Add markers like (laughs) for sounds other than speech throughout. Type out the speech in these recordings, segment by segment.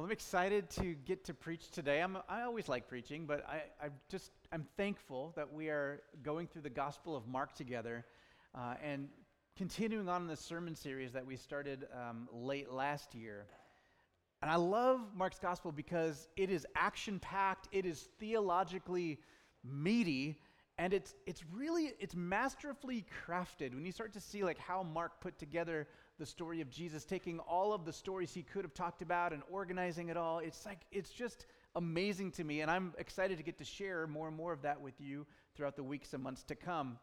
Well, I'm excited to get to preach today. I'm, I always like preaching, but I, I just I'm thankful that we are going through the Gospel of Mark together, uh, and continuing on in the sermon series that we started um, late last year. And I love Mark's Gospel because it is action packed, it is theologically meaty, and it's it's really it's masterfully crafted. When you start to see like how Mark put together the story of Jesus, taking all of the stories he could have talked about and organizing it all. It's like, it's just amazing to me. And I'm excited to get to share more and more of that with you throughout the weeks and months to come.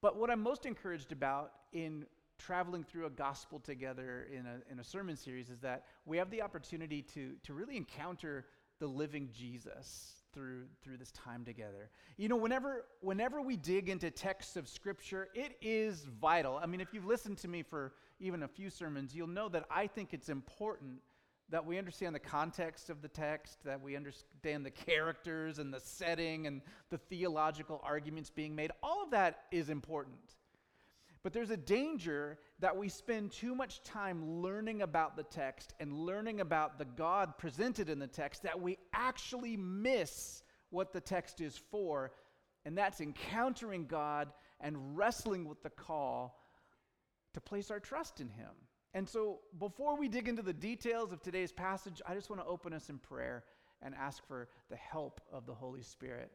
But what I'm most encouraged about in traveling through a gospel together in a, in a sermon series is that we have the opportunity to, to really encounter the living Jesus through through this time together. You know, whenever whenever we dig into texts of scripture, it is vital. I mean, if you've listened to me for even a few sermons, you'll know that I think it's important that we understand the context of the text, that we understand the characters and the setting and the theological arguments being made. All of that is important. But there's a danger that we spend too much time learning about the text and learning about the God presented in the text that we actually miss what the text is for. And that's encountering God and wrestling with the call to place our trust in Him. And so, before we dig into the details of today's passage, I just want to open us in prayer and ask for the help of the Holy Spirit.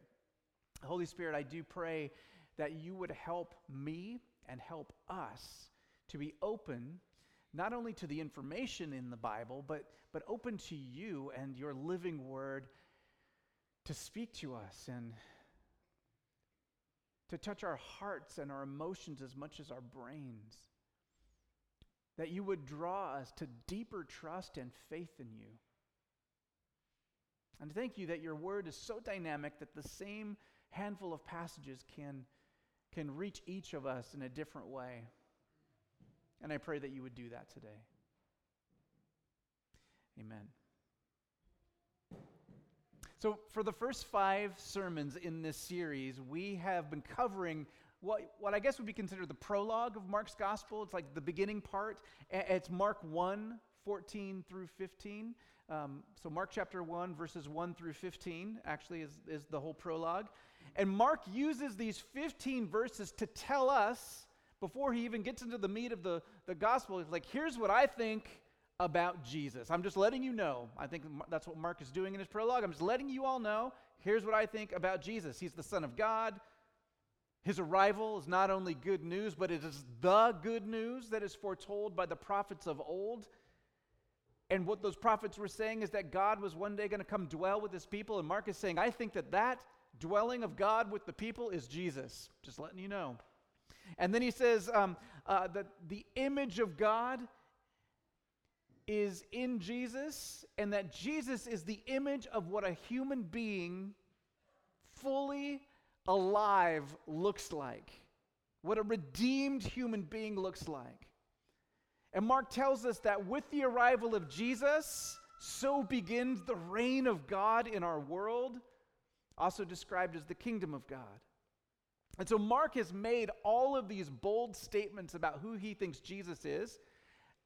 Holy Spirit, I do pray that you would help me and help us to be open not only to the information in the Bible, but, but open to you and your living word to speak to us and to touch our hearts and our emotions as much as our brains. That you would draw us to deeper trust and faith in you. And thank you that your word is so dynamic that the same handful of passages can can reach each of us in a different way. And I pray that you would do that today. Amen. So, for the first five sermons in this series, we have been covering what, what I guess would be considered the prologue of Mark's gospel. It's like the beginning part. It's Mark 1 14 through 15. Um, so, Mark chapter 1, verses 1 through 15, actually, is, is the whole prologue. And Mark uses these 15 verses to tell us, before he even gets into the meat of the, the gospel, like, here's what I think about Jesus. I'm just letting you know. I think that's what Mark is doing in his prologue. I'm just letting you all know. Here's what I think about Jesus. He's the Son of God. His arrival is not only good news, but it is the good news that is foretold by the prophets of old. And what those prophets were saying is that God was one day going to come dwell with his people. And Mark is saying, I think that that dwelling of God with the people is Jesus. Just letting you know. And then he says um, uh, that the image of God is in Jesus, and that Jesus is the image of what a human being fully alive looks like, what a redeemed human being looks like. And Mark tells us that with the arrival of Jesus, so begins the reign of God in our world also described as the kingdom of God. And so Mark has made all of these bold statements about who he thinks Jesus is.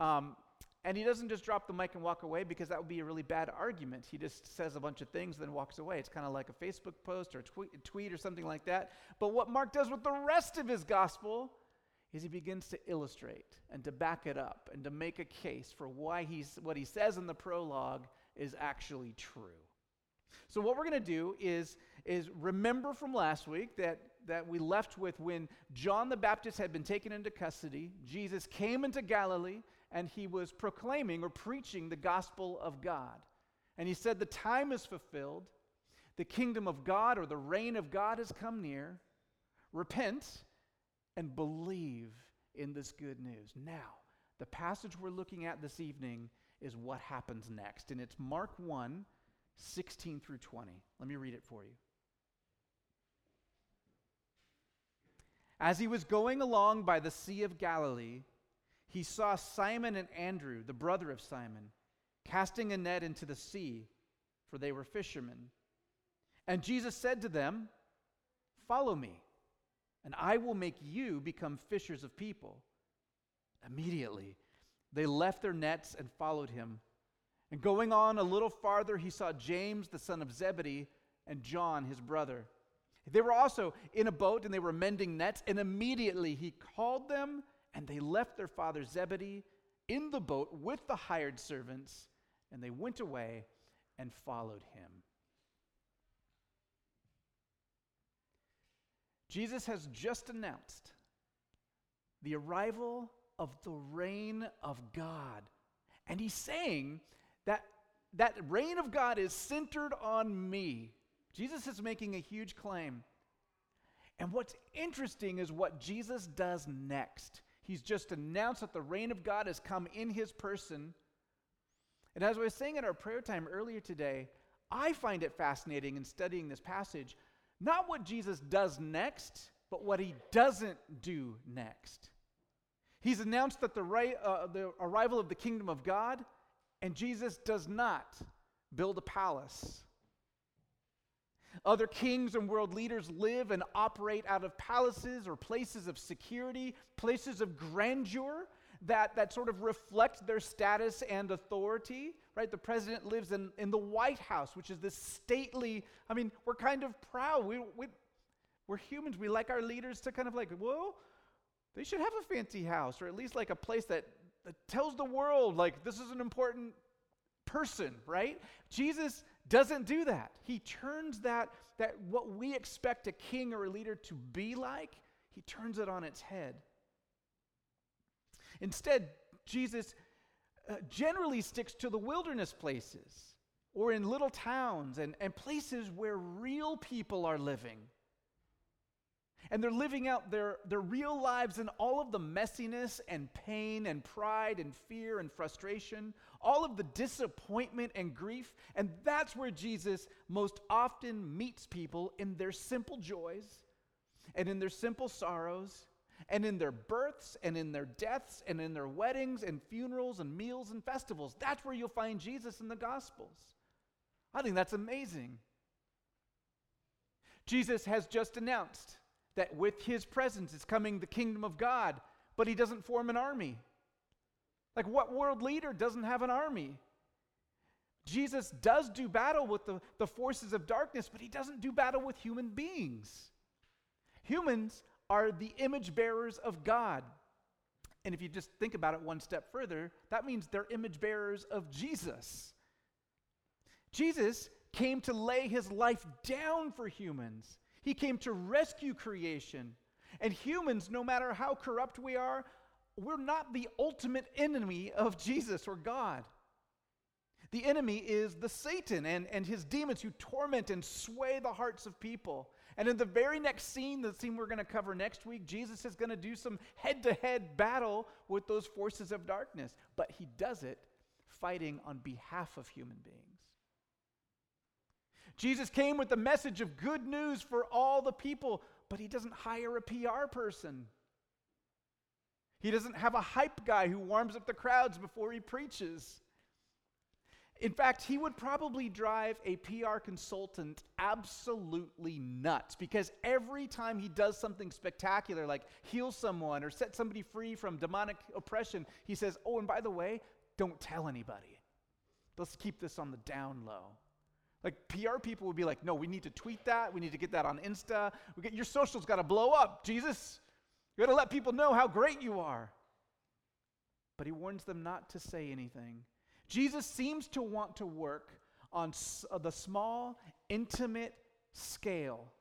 Um, and he doesn't just drop the mic and walk away because that would be a really bad argument. He just says a bunch of things, then walks away. It's kind of like a Facebook post or a tweet, tweet or something like that. But what Mark does with the rest of his gospel is he begins to illustrate and to back it up and to make a case for why he's, what he says in the prologue is actually true. So what we're going to do is, is remember from last week that, that we left with when John the Baptist had been taken into custody, Jesus came into Galilee, and he was proclaiming or preaching the gospel of God. And he said, The time is fulfilled, the kingdom of God or the reign of God has come near. Repent and believe in this good news. Now, the passage we're looking at this evening is what happens next. And it's Mark 1 16 through 20. Let me read it for you. As he was going along by the Sea of Galilee, he saw Simon and Andrew, the brother of Simon, casting a net into the sea, for they were fishermen. And Jesus said to them, Follow me, and I will make you become fishers of people. Immediately, they left their nets and followed him. And going on a little farther, he saw James, the son of Zebedee, and John, his brother. They were also in a boat and they were mending nets, and immediately he called them, and they left their father Zebedee in the boat with the hired servants, and they went away and followed him. Jesus has just announced the arrival of the reign of God. And he's saying that reign of God is centered on me. Jesus is making a huge claim. And what's interesting is what Jesus does next. He's just announced that the reign of God has come in his person. And as I was saying in our prayer time earlier today, I find it fascinating in studying this passage, not what Jesus does next, but what he doesn't do next. He's announced that the, right, uh, the arrival of the kingdom of God, and Jesus does not build a palace. Other kings and world leaders live and operate out of palaces or places of security, places of grandeur that, that sort of reflect their status and authority, right? The president lives in, in the White House, which is this stately, I mean, we're kind of proud. We, we, we're humans. We like our leaders to kind of like, whoa, they should have a fancy house, or at least like a place that, that tells the world, like, this is an important person, right? Jesus doesn't do that. He turns that, that what we expect a king or a leader to be like, he turns it on its head. Instead, Jesus uh, generally sticks to the wilderness places or in little towns and, and places where real people are living. And they're living out their, their real lives in all of the messiness and pain and pride and fear and frustration, all of the disappointment and grief. And that's where Jesus most often meets people in their simple joys and in their simple sorrows and in their births and in their deaths and in their weddings and funerals and meals and festivals. That's where you'll find Jesus in the Gospels. I think that's amazing. Jesus has just announced that with his presence is coming the kingdom of God, but he doesn't form an army. Like, what world leader doesn't have an army? Jesus does do battle with the, the forces of darkness, but he doesn't do battle with human beings. Humans are the image bearers of God. And if you just think about it one step further, that means they're image bearers of Jesus. Jesus came to lay his life down for humans. He came to rescue creation. And humans, no matter how corrupt we are, we're not the ultimate enemy of Jesus or God. The enemy is the Satan and, and his demons who torment and sway the hearts of people. And in the very next scene, the scene we're going to cover next week, Jesus is going to do some head to head battle with those forces of darkness. But he does it fighting on behalf of human beings. Jesus came with the message of good news for all the people, but he doesn't hire a PR person. He doesn't have a hype guy who warms up the crowds before he preaches. In fact, he would probably drive a PR consultant absolutely nuts because every time he does something spectacular, like heal someone or set somebody free from demonic oppression, he says, Oh, and by the way, don't tell anybody. Let's keep this on the down low. Like PR people would be like, no, we need to tweet that. We need to get that on Insta. We get, your socials got to blow up, Jesus. You got to let people know how great you are. But he warns them not to say anything. Jesus seems to want to work on uh, the small, intimate scale,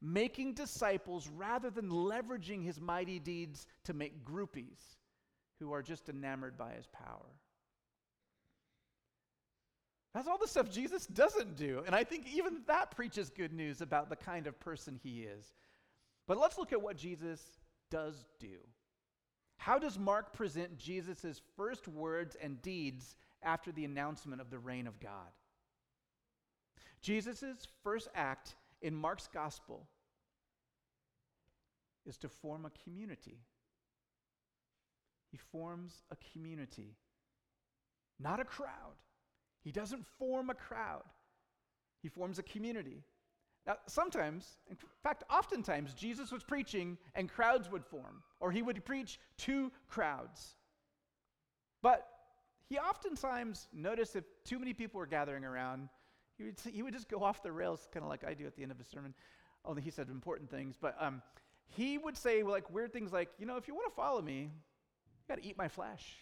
making disciples rather than leveraging his mighty deeds to make groupies who are just enamored by his power. That's all the stuff Jesus doesn't do. And I think even that preaches good news about the kind of person he is. But let's look at what Jesus does do. How does Mark present Jesus' first words and deeds after the announcement of the reign of God? Jesus' first act in Mark's gospel is to form a community. He forms a community, not a crowd. He doesn't form a crowd, he forms a community. Now, sometimes, in fact, oftentimes, Jesus was preaching and crowds would form, or he would preach to crowds. But he oftentimes noticed if too many people were gathering around, he would, he would just go off the rails, kind of like I do at the end of a sermon. Only he said important things, but um, he would say like weird things like, you know, if you want to follow me, you got to eat my flesh.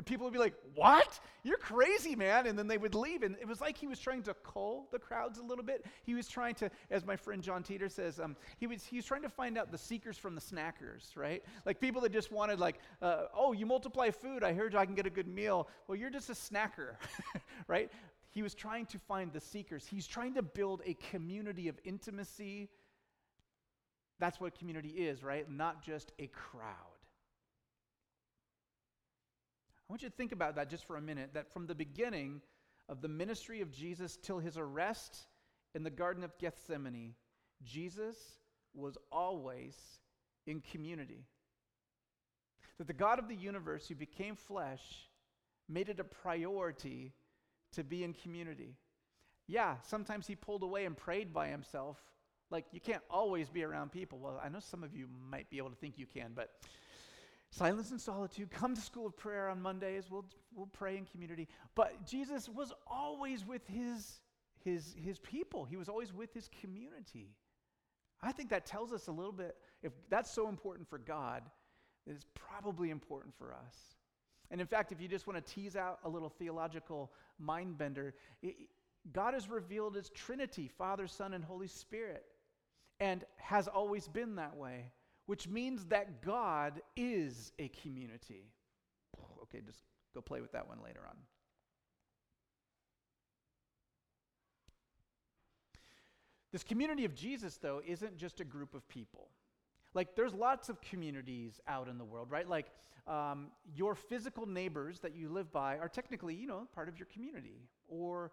And people would be like, What? You're crazy, man. And then they would leave. And it was like he was trying to cull the crowds a little bit. He was trying to, as my friend John Teeter says, um, he, was, he was trying to find out the seekers from the snackers, right? Like people that just wanted, like, uh, oh, you multiply food. I heard I can get a good meal. Well, you're just a snacker, (laughs) right? He was trying to find the seekers. He's trying to build a community of intimacy. That's what community is, right? Not just a crowd. I want you to think about that just for a minute that from the beginning of the ministry of Jesus till his arrest in the Garden of Gethsemane, Jesus was always in community. That the God of the universe who became flesh made it a priority to be in community. Yeah, sometimes he pulled away and prayed by himself. Like, you can't always be around people. Well, I know some of you might be able to think you can, but silence and solitude. Come to school of prayer on Mondays. We'll, we'll pray in community. But Jesus was always with his, his, his people, he was always with his community. I think that tells us a little bit, if that's so important for God, then it's probably important for us. And in fact, if you just want to tease out a little theological mind bender, it, God is revealed as Trinity, Father, Son, and Holy Spirit, and has always been that way which means that God is a community. Okay, just go play with that one later on. This community of Jesus, though, isn't just a group of people. Like, there's lots of communities out in the world, right? Like, um, your physical neighbors that you live by are technically, you know, part of your community. Or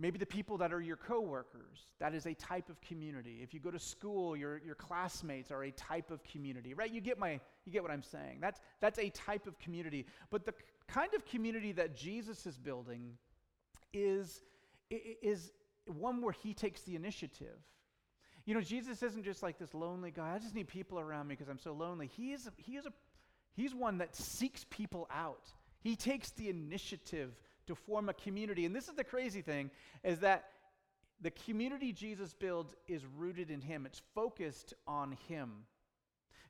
Maybe the people that are your coworkers, that is a type of community. If you go to school, your, your classmates are a type of community, right? You get, my, you get what I'm saying. That's, that's a type of community. But the kind of community that Jesus is building is, is one where he takes the initiative. You know, Jesus isn't just like this lonely guy. I just need people around me because I'm so lonely. He is, he is a, he's one that seeks people out. He takes the initiative to form a community. And this is the crazy thing is that the community Jesus builds is rooted in him. It's focused on him.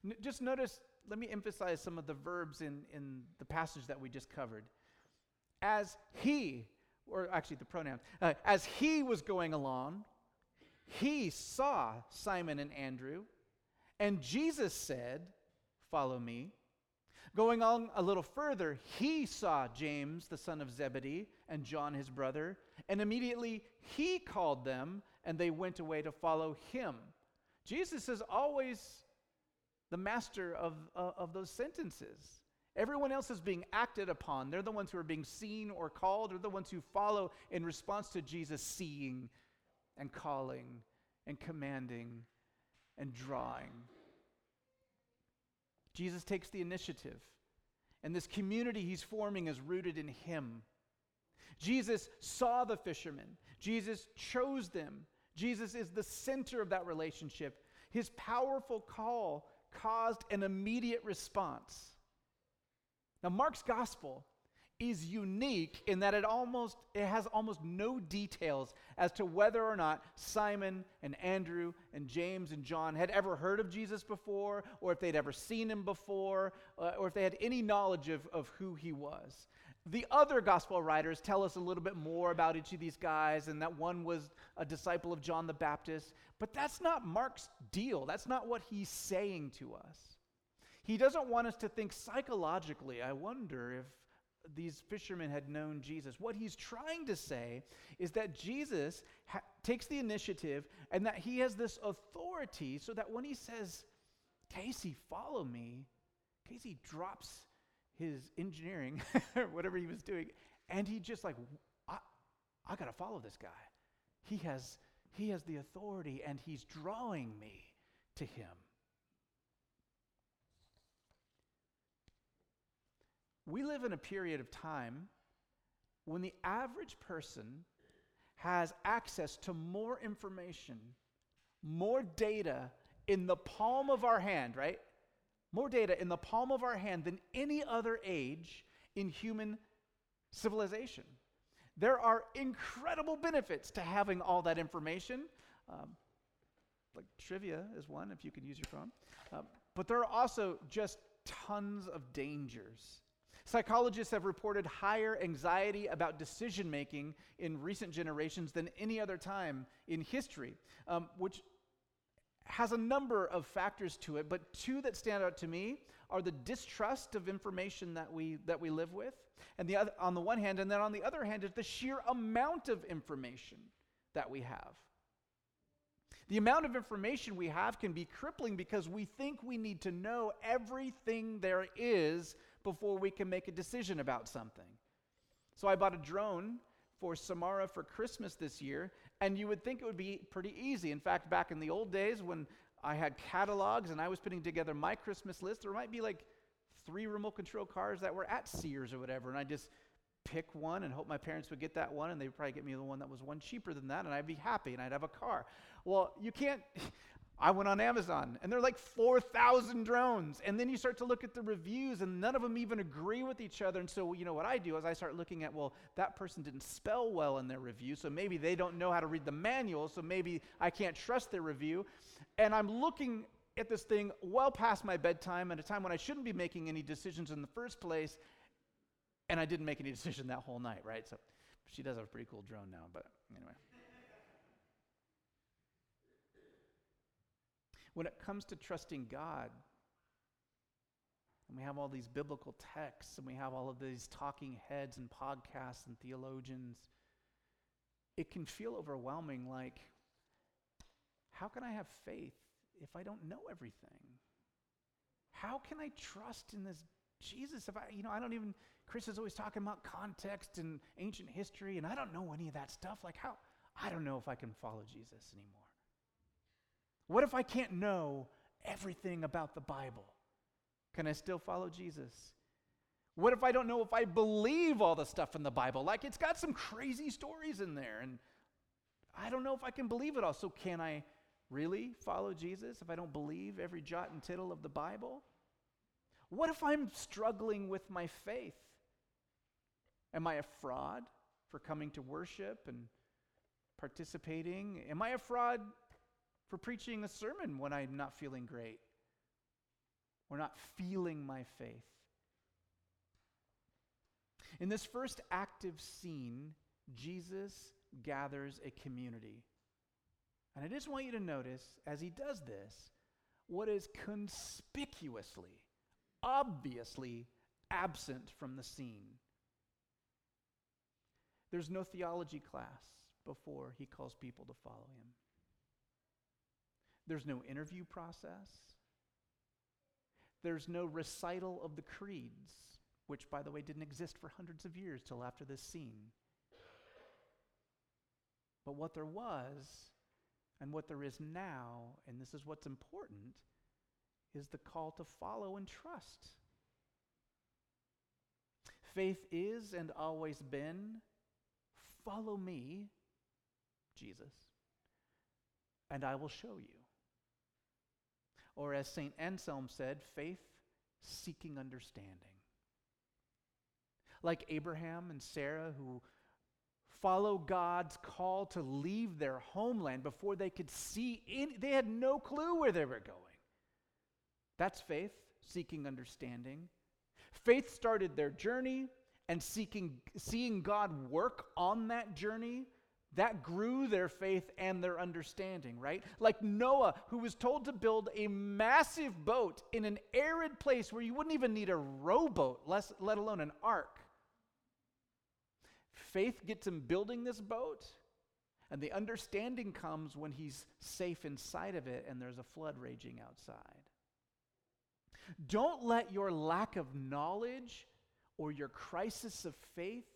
N- just notice, let me emphasize some of the verbs in, in the passage that we just covered. As he, or actually the pronouns, uh, as he was going along, he saw Simon and Andrew, and Jesus said, Follow me. Going on a little further, he saw James, the son of Zebedee, and John, his brother, and immediately he called them, and they went away to follow him. Jesus is always the master of, uh, of those sentences. Everyone else is being acted upon. They're the ones who are being seen or called, or the ones who follow in response to Jesus seeing and calling and commanding and drawing. Jesus takes the initiative. And this community he's forming is rooted in him. Jesus saw the fishermen, Jesus chose them. Jesus is the center of that relationship. His powerful call caused an immediate response. Now, Mark's gospel is unique in that it almost it has almost no details as to whether or not Simon and Andrew and James and John had ever heard of Jesus before or if they'd ever seen him before uh, or if they had any knowledge of, of who he was. The other gospel writers tell us a little bit more about each of these guys, and that one was a disciple of John the Baptist. But that's not Mark's deal. That's not what he's saying to us. He doesn't want us to think psychologically, I wonder if these fishermen had known Jesus. What he's trying to say is that Jesus ha- takes the initiative and that he has this authority so that when he says, Casey, follow me, Casey drops his engineering, (laughs) whatever he was doing, and he just like, I, I got to follow this guy. He has, he has the authority and he's drawing me to him. We live in a period of time when the average person has access to more information, more data in the palm of our hand, right? More data in the palm of our hand than any other age in human civilization. There are incredible benefits to having all that information. Um, like trivia is one, if you can use your phone. Uh, but there are also just tons of dangers. Psychologists have reported higher anxiety about decision making in recent generations than any other time in history, um, which has a number of factors to it, but two that stand out to me are the distrust of information that we, that we live with, and the other, on the one hand, and then on the other hand is the sheer amount of information that we have. The amount of information we have can be crippling because we think we need to know everything there is before we can make a decision about something. So I bought a drone for Samara for Christmas this year, and you would think it would be pretty easy. In fact, back in the old days when I had catalogs and I was putting together my Christmas list, there might be like three remote control cars that were at Sears or whatever, and I just pick one and hope my parents would get that one, and they'd probably get me the one that was one cheaper than that, and I'd be happy and I'd have a car. Well, you can't. (laughs) I went on Amazon and they're like 4,000 drones. And then you start to look at the reviews and none of them even agree with each other. And so, you know, what I do is I start looking at, well, that person didn't spell well in their review. So maybe they don't know how to read the manual. So maybe I can't trust their review. And I'm looking at this thing well past my bedtime at a time when I shouldn't be making any decisions in the first place. And I didn't make any (laughs) decision that whole night, right? So she does have a pretty cool drone now, but anyway. When it comes to trusting God, and we have all these biblical texts, and we have all of these talking heads and podcasts and theologians, it can feel overwhelming like, how can I have faith if I don't know everything? How can I trust in this Jesus if I, you know, I don't even, Chris is always talking about context and ancient history, and I don't know any of that stuff. Like, how, I don't know if I can follow Jesus anymore. What if I can't know everything about the Bible? Can I still follow Jesus? What if I don't know if I believe all the stuff in the Bible? Like it's got some crazy stories in there, and I don't know if I can believe it all. So, can I really follow Jesus if I don't believe every jot and tittle of the Bible? What if I'm struggling with my faith? Am I a fraud for coming to worship and participating? Am I a fraud for preaching a sermon when I'm not feeling great or not feeling my faith. In this first active scene, Jesus gathers a community. And I just want you to notice, as he does this, what is conspicuously, obviously absent from the scene. There's no theology class before he calls people to follow him. There's no interview process. There's no recital of the creeds, which, by the way, didn't exist for hundreds of years till after this scene. But what there was, and what there is now, and this is what's important, is the call to follow and trust. Faith is and always been follow me, Jesus, and I will show you. Or as St. Anselm said, faith seeking understanding. Like Abraham and Sarah, who follow God's call to leave their homeland before they could see, any, they had no clue where they were going. That's faith, seeking understanding. Faith started their journey, and seeking, seeing God work on that journey that grew their faith and their understanding, right? Like Noah, who was told to build a massive boat in an arid place where you wouldn't even need a rowboat, less, let alone an ark. Faith gets him building this boat, and the understanding comes when he's safe inside of it and there's a flood raging outside. Don't let your lack of knowledge or your crisis of faith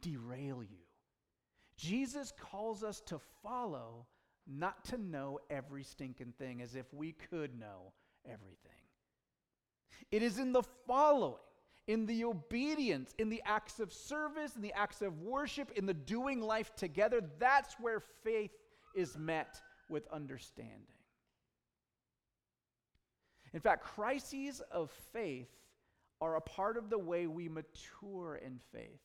derail you. Jesus calls us to follow, not to know every stinking thing as if we could know everything. It is in the following, in the obedience, in the acts of service, in the acts of worship, in the doing life together, that's where faith is met with understanding. In fact, crises of faith are a part of the way we mature in faith.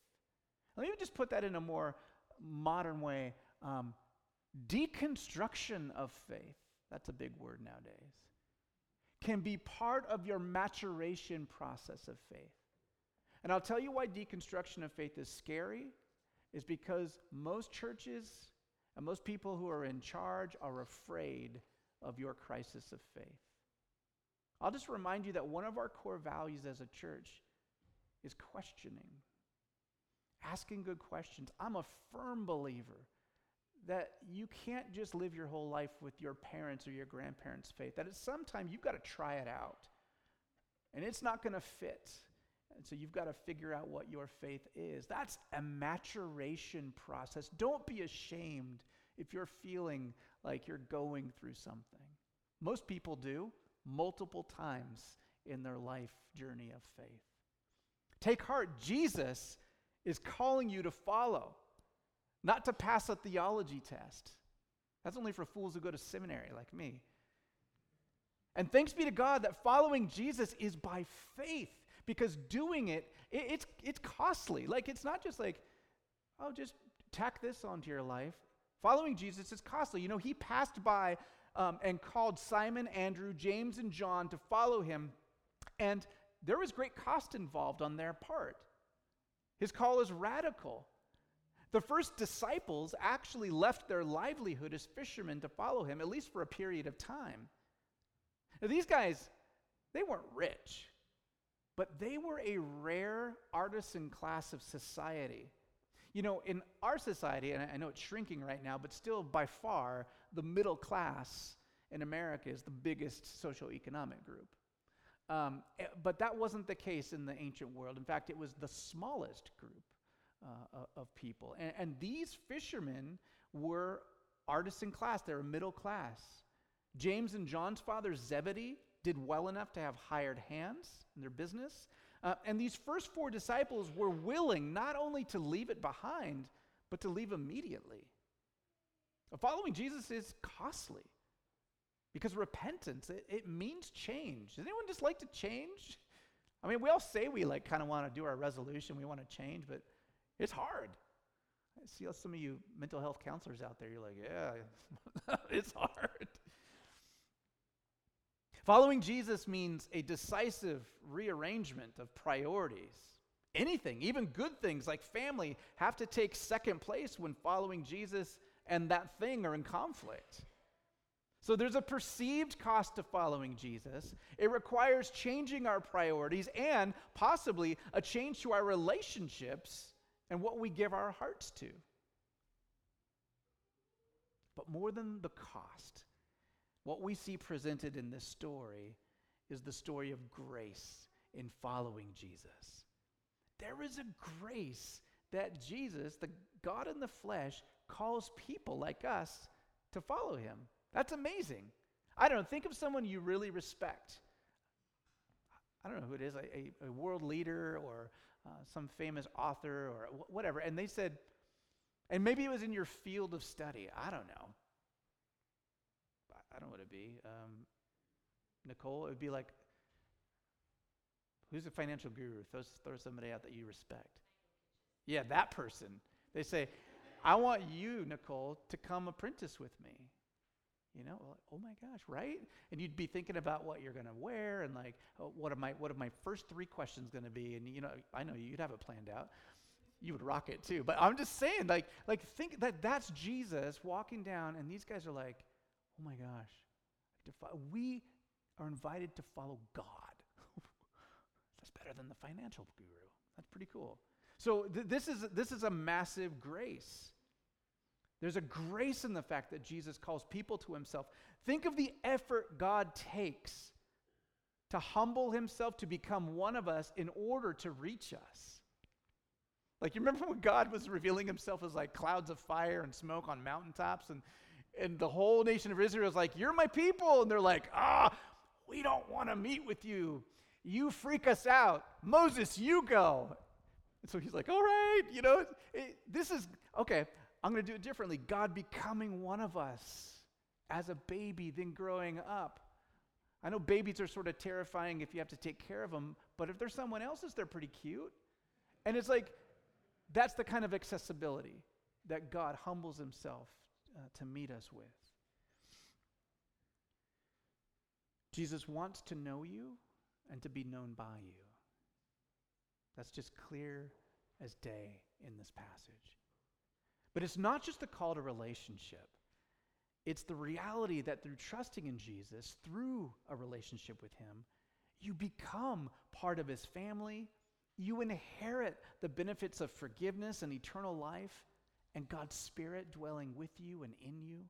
Let me just put that in a more modern way. Um, deconstruction of faith, that's a big word nowadays, can be part of your maturation process of faith. And I'll tell you why deconstruction of faith is scary, is because most churches and most people who are in charge are afraid of your crisis of faith. I'll just remind you that one of our core values as a church is questioning, asking good questions. I'm a firm believer that you can't just live your whole life with your parents or your grandparents' faith, that at some time you've got to try it out. And it's not going to fit. And so you've got to figure out what your faith is. That's a maturation process. Don't be ashamed if you're feeling like you're going through something. Most people do multiple times in their life journey of faith. Take heart, Jesus is calling you to follow, not to pass a theology test. That's only for fools who go to seminary like me. And thanks be to God that following Jesus is by faith because doing it, it, it's, it's costly. Like, it's not just like, oh, just tack this onto your life. Following Jesus is costly. You know, he passed by um, and called Simon, Andrew, James, and John to follow him, and there was great cost involved on their part. His call is radical. The first disciples actually left their livelihood as fishermen to follow him, at least for a period of time. Now, these guys, they weren't rich, but they were a rare artisan class of society. You know, in our society, and I know it's shrinking right now, but still by far, the middle class in America is the biggest socioeconomic group. Um, eh, but that wasn't the case in the ancient world. In fact, it was the smallest group uh, of people. And, and these fishermen were artisan class, they were middle class. James and John's father, Zebedee, did well enough to have hired hands in their business. Uh, and these first four disciples were willing not only to leave it behind, but to leave immediately. Following Jesus is costly because repentance, it, it means change. Does anyone just like to change? I mean, we all say we like kind of want to do our resolution, we want to change, but it's hard. I see some of you mental health counselors out there, you're like, yeah, (laughs) it's hard. Following Jesus means a decisive rearrangement of priorities. Anything, even good things like family, have to take second place when following Jesus and that thing are in conflict. So there's a perceived cost to following Jesus. It requires changing our priorities and possibly a change to our relationships and what we give our hearts to. But more than the cost, what we see presented in this story is the story of grace in following Jesus. There is a grace that Jesus, the God in the flesh, calls people like us to follow him. That's amazing. I don't know, think of someone you really respect. I don't know who it is, a, a world leader or uh, some famous author or whatever. And they said, and maybe it was in your field of study. I don't know. I don't know what it'd be. Um, Nicole, it would be like, who's a financial guru? Throw, throw somebody out that you respect. Yeah, that person. They say, I want you, Nicole, to come apprentice with me. You know, like, oh my gosh, right? And you'd be thinking about what you're going to wear and like, oh, what are my what are my first three questions going to be? And you know, I know you'd have it planned out. You would rock it too. But I'm just saying, like, like think that that's Jesus walking down, and these guys are like, oh my gosh, we are invited to follow God. (laughs) That's better than the financial guru. That's pretty cool. So th- this is this is a massive grace. There's a grace in the fact that Jesus calls people to himself. Think of the effort God takes to humble himself to become one of us in order to reach us. Like you remember when God was revealing himself as like clouds of fire and smoke on mountaintops and and the whole nation of Israel is like, You're my people. And they're like, Ah, we don't want to meet with you. You freak us out. Moses, you go. And so he's like, All right, you know, it, this is okay. I'm going to do it differently. God becoming one of us as a baby, then growing up. I know babies are sort of terrifying if you have to take care of them, but if they're someone else's, they're pretty cute. And it's like, That's the kind of accessibility that God humbles himself uh, to meet us with. Jesus wants to know you and to be known by you. That's just clear as day in this passage. But it's not just the call to relationship. It's the reality that through trusting in Jesus, through a relationship with Him, you become part of His family. You inherit the benefits of forgiveness and eternal life, and God's Spirit dwelling with you and in you.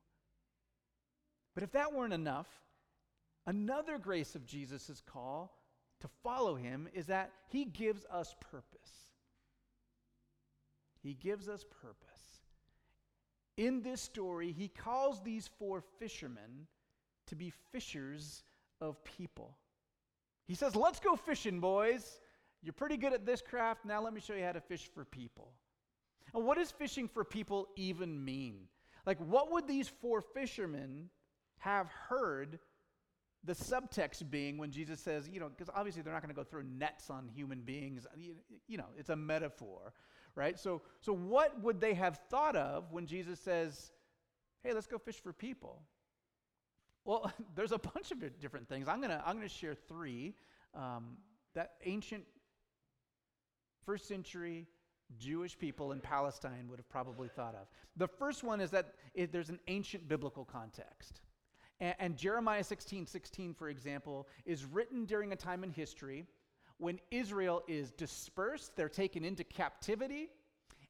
But if that weren't enough, another grace of Jesus' call to follow Him is that He gives us purpose. He gives us purpose in this story, he calls these four fishermen to be fishers of people. He says, Let's go fishing, boys. You're pretty good at this craft. Now let me show you how to fish for people. And what does fishing for people even mean? Like, what would these four fishermen have heard the subtext being when Jesus says, you know, because obviously they're not going to go throw nets on human beings. You know, it's a metaphor right? So, so what would they have thought of when Jesus says, hey, let's go fish for people? Well, (laughs) there's a bunch of different things. I'm going to I'm to share three um, that ancient first century Jewish people in Palestine would have probably thought of. The first one is that it, there's an ancient biblical context. And, and Jeremiah 16 16, for example, is written during a time in history when Israel is dispersed, they're taken into captivity,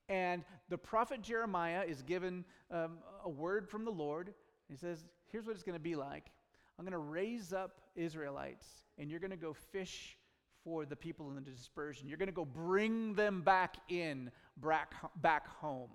and the prophet Jeremiah is given um, a word from the Lord. He says, Here's what it's going to be like I'm going to raise up Israelites, and you're going to go fish for the people in the dispersion. You're going to go bring them back in, back, back home.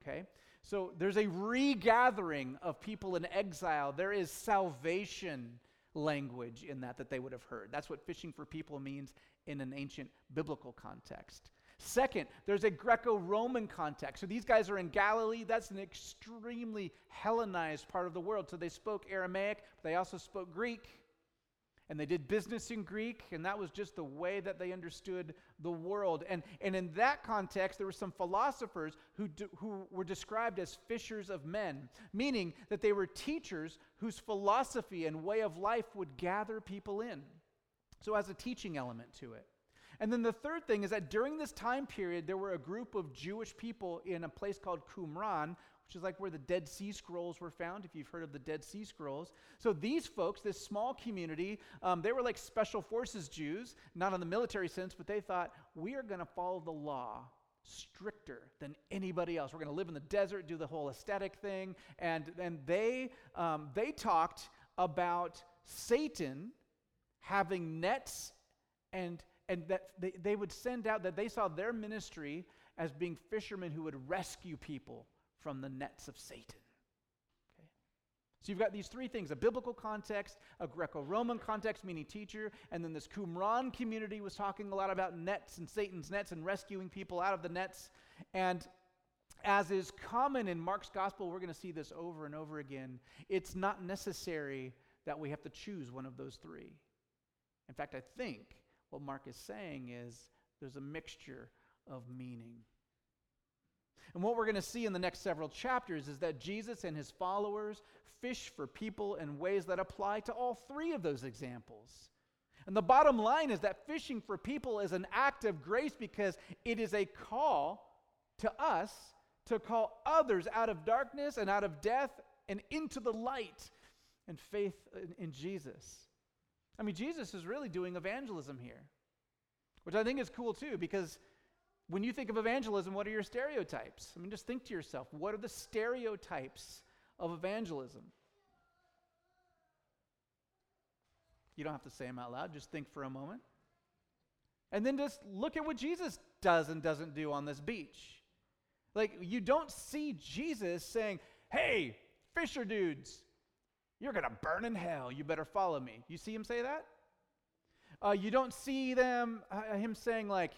Okay? So there's a regathering of people in exile. There is salvation language in that that they would have heard. That's what fishing for people means in an ancient biblical context. Second, there's a Greco Roman context. So these guys are in Galilee. That's an extremely Hellenized part of the world. So they spoke Aramaic, but they also spoke Greek. And they did business in Greek, and that was just the way that they understood the world. And, and in that context, there were some philosophers who, who were described as fishers of men, meaning that they were teachers whose philosophy and way of life would gather people in. So, as a teaching element to it. And then the third thing is that during this time period, there were a group of Jewish people in a place called Qumran, which is like where the Dead Sea Scrolls were found, if you've heard of the Dead Sea Scrolls. So these folks, this small community, um, they were like special forces Jews, not in the military sense, but they thought, we are going to follow the law stricter than anybody else. We're going to live in the desert, do the whole aesthetic thing. And, and they, um, they talked about Satan having nets and and that they, they would send out that they saw their ministry as being fishermen who would rescue people from the nets of Satan. Okay? So you've got these three things a biblical context, a Greco Roman context, meaning teacher, and then this Qumran community was talking a lot about nets and Satan's nets and rescuing people out of the nets. And as is common in Mark's gospel, we're going to see this over and over again. It's not necessary that we have to choose one of those three. In fact, I think what Mark is saying is there's a mixture of meaning. And what we're going to see in the next several chapters is that Jesus and his followers fish for people in ways that apply to all three of those examples. And the bottom line is that fishing for people is an act of grace because it is a call to us to call others out of darkness and out of death and into the light and faith in, Jesus. I mean, Jesus is really doing evangelism here, which I think is cool too, because when you think of evangelism, what are your stereotypes? I mean, just think to yourself what are the stereotypes of evangelism? You don't have to say them out loud, just think for a moment. And then just look at what Jesus does and doesn't do on this beach. Like, you don't see Jesus saying, hey, fisher dudes, you're going to burn in hell. You better follow me. You see him say that? Uh, you don't see them, uh, him saying, like,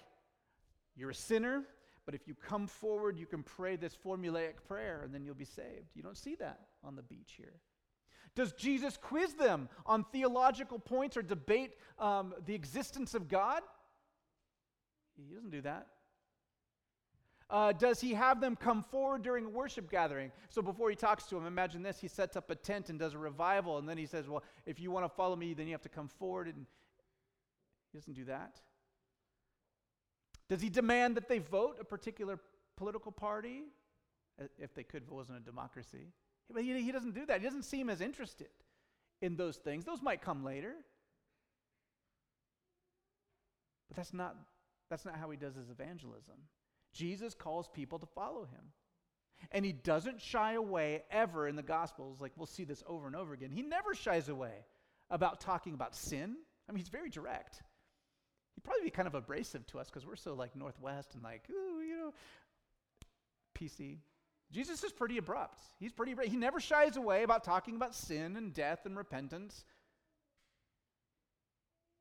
you're a sinner, but if you come forward, you can pray this formulaic prayer and then you'll be saved. You don't see that on the beach here. Does Jesus quiz them on theological points or debate um, the existence of God? He doesn't do that. Uh, does he have them come forward during a worship gathering? So before he talks to them, imagine this he sets up a tent and does a revival, and then he says, Well, if you want to follow me, then you have to come forward. And he doesn't do that. Does he demand that they vote a particular political party? Uh, if they could, if it wasn't a democracy. But he, he doesn't do that. He doesn't seem as interested in those things. Those might come later. But that's not, that's not how he does his evangelism. Jesus calls people to follow him. And he doesn't shy away ever in the Gospels. Like we'll see this over and over again. He never shies away about talking about sin. I mean, he's very direct. He'd probably be kind of abrasive to us because we're so like Northwest and like, ooh, you know, PC. Jesus is pretty abrupt. He's pretty, he never shies away about talking about sin and death and repentance.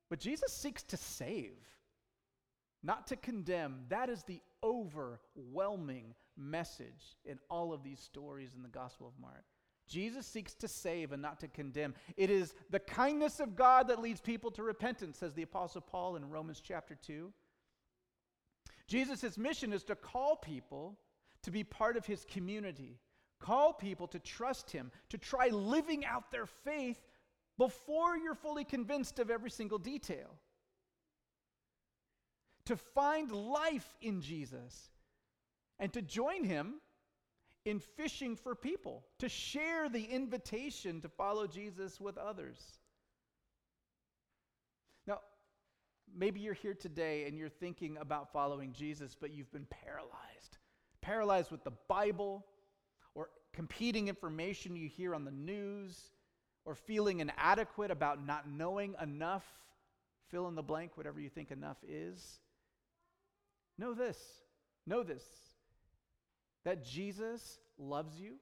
But Jesus seeks to save, not to condemn. That is the overwhelming message in all of these stories in the Gospel of Mark. Jesus seeks to save and not to condemn. It is the kindness of God that leads people to repentance, says the Apostle Paul in Romans chapter 2. Jesus' mission is to call people to be part of his community, call people to trust him, to try living out their faith before you're fully convinced of every single detail. To find life in Jesus and to join him in fishing for people, to share the invitation to follow Jesus with others. Now, maybe you're here today and you're thinking about following Jesus, but you've been paralyzed paralyzed with the Bible, or competing information you hear on the news, or feeling inadequate about not knowing enough, fill in the blank, whatever you think enough is. Know this, know this, that Jesus loves you,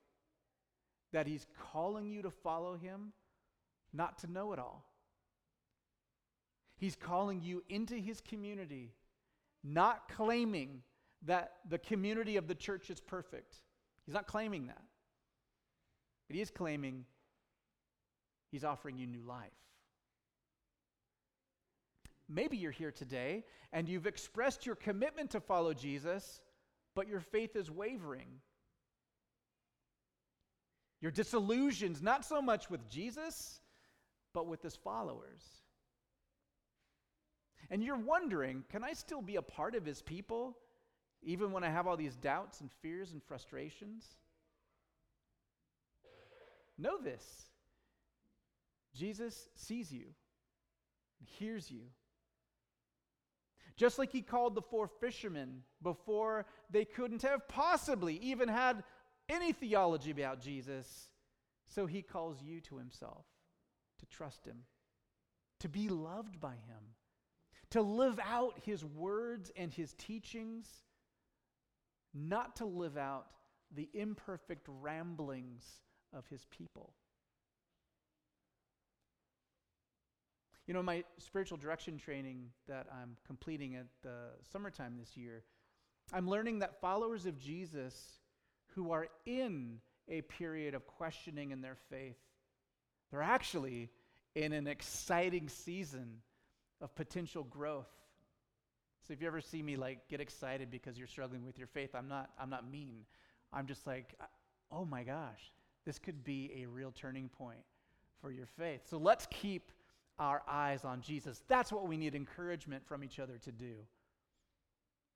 that he's calling you to follow him, not to know it all. He's calling you into his community, not claiming that the community of the church is perfect. He's not claiming that. But he is claiming he's offering you new life. Maybe you're here today and you've expressed your commitment to follow Jesus, but your faith is wavering. You're disillusioned, not so much with Jesus, but with his followers. And you're wondering can I still be a part of his people? even when I have all these doubts and fears and frustrations? Know this Jesus sees you hears you. Just like he called the four fishermen before they couldn't have possibly even had any theology about Jesus, so he calls you to himself to trust him, to be loved by him, to live out his words and his teachings not to live out the imperfect ramblings of his people. You know, my spiritual direction training that I'm completing at the summertime this year, I'm learning that followers of Jesus who are in a period of questioning in their faith, they're actually in an exciting season of potential growth. So if you ever see me like get excited because you're struggling with your faith, I'm not I'm not mean. I'm just like, "Oh my gosh, this could be a real turning point for your faith." So let's keep our eyes on Jesus. That's what we need encouragement from each other to do.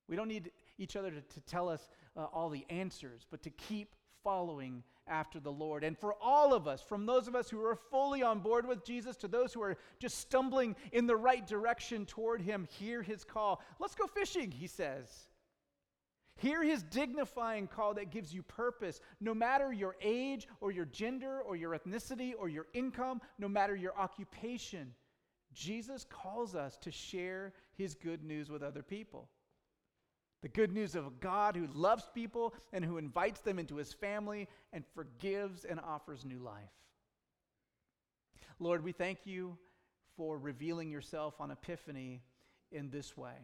We don't need each other to, to tell us uh, all the answers, but to keep following after the Lord. And for all of us, from those of us who are fully on board with Jesus to those who are just stumbling in the right direction toward Him, hear His call. Let's go fishing, He says. Hear His dignifying call that gives you purpose, no matter your age or your gender or your ethnicity or your income, no matter your occupation. Jesus calls us to share His good news with other people. The good news of a God who loves people and who invites them into his family and forgives and offers new life. Lord, we thank you for revealing yourself on Epiphany in this way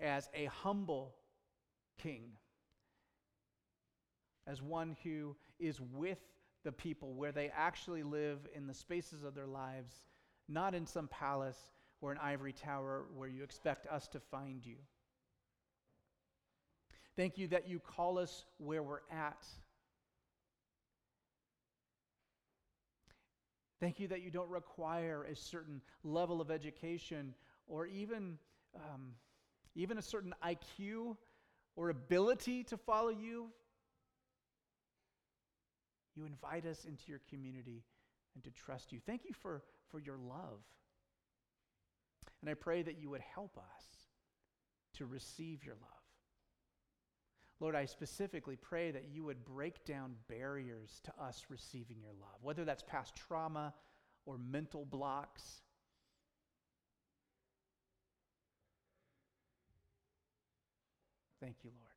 as a humble king, as one who is with the people where they actually live in the spaces of their lives, not in some palace or an ivory tower where you expect us to find you. Thank you that you call us where we're at. Thank you that you don't require a certain level of education or even, um, even a certain IQ or ability to follow you. You invite us into your community and to trust you. Thank you for, for your love. And I pray that you would help us to receive your love. Lord, I specifically pray that you would break down barriers to us receiving your love, whether that's past trauma or mental blocks. Thank you, Lord.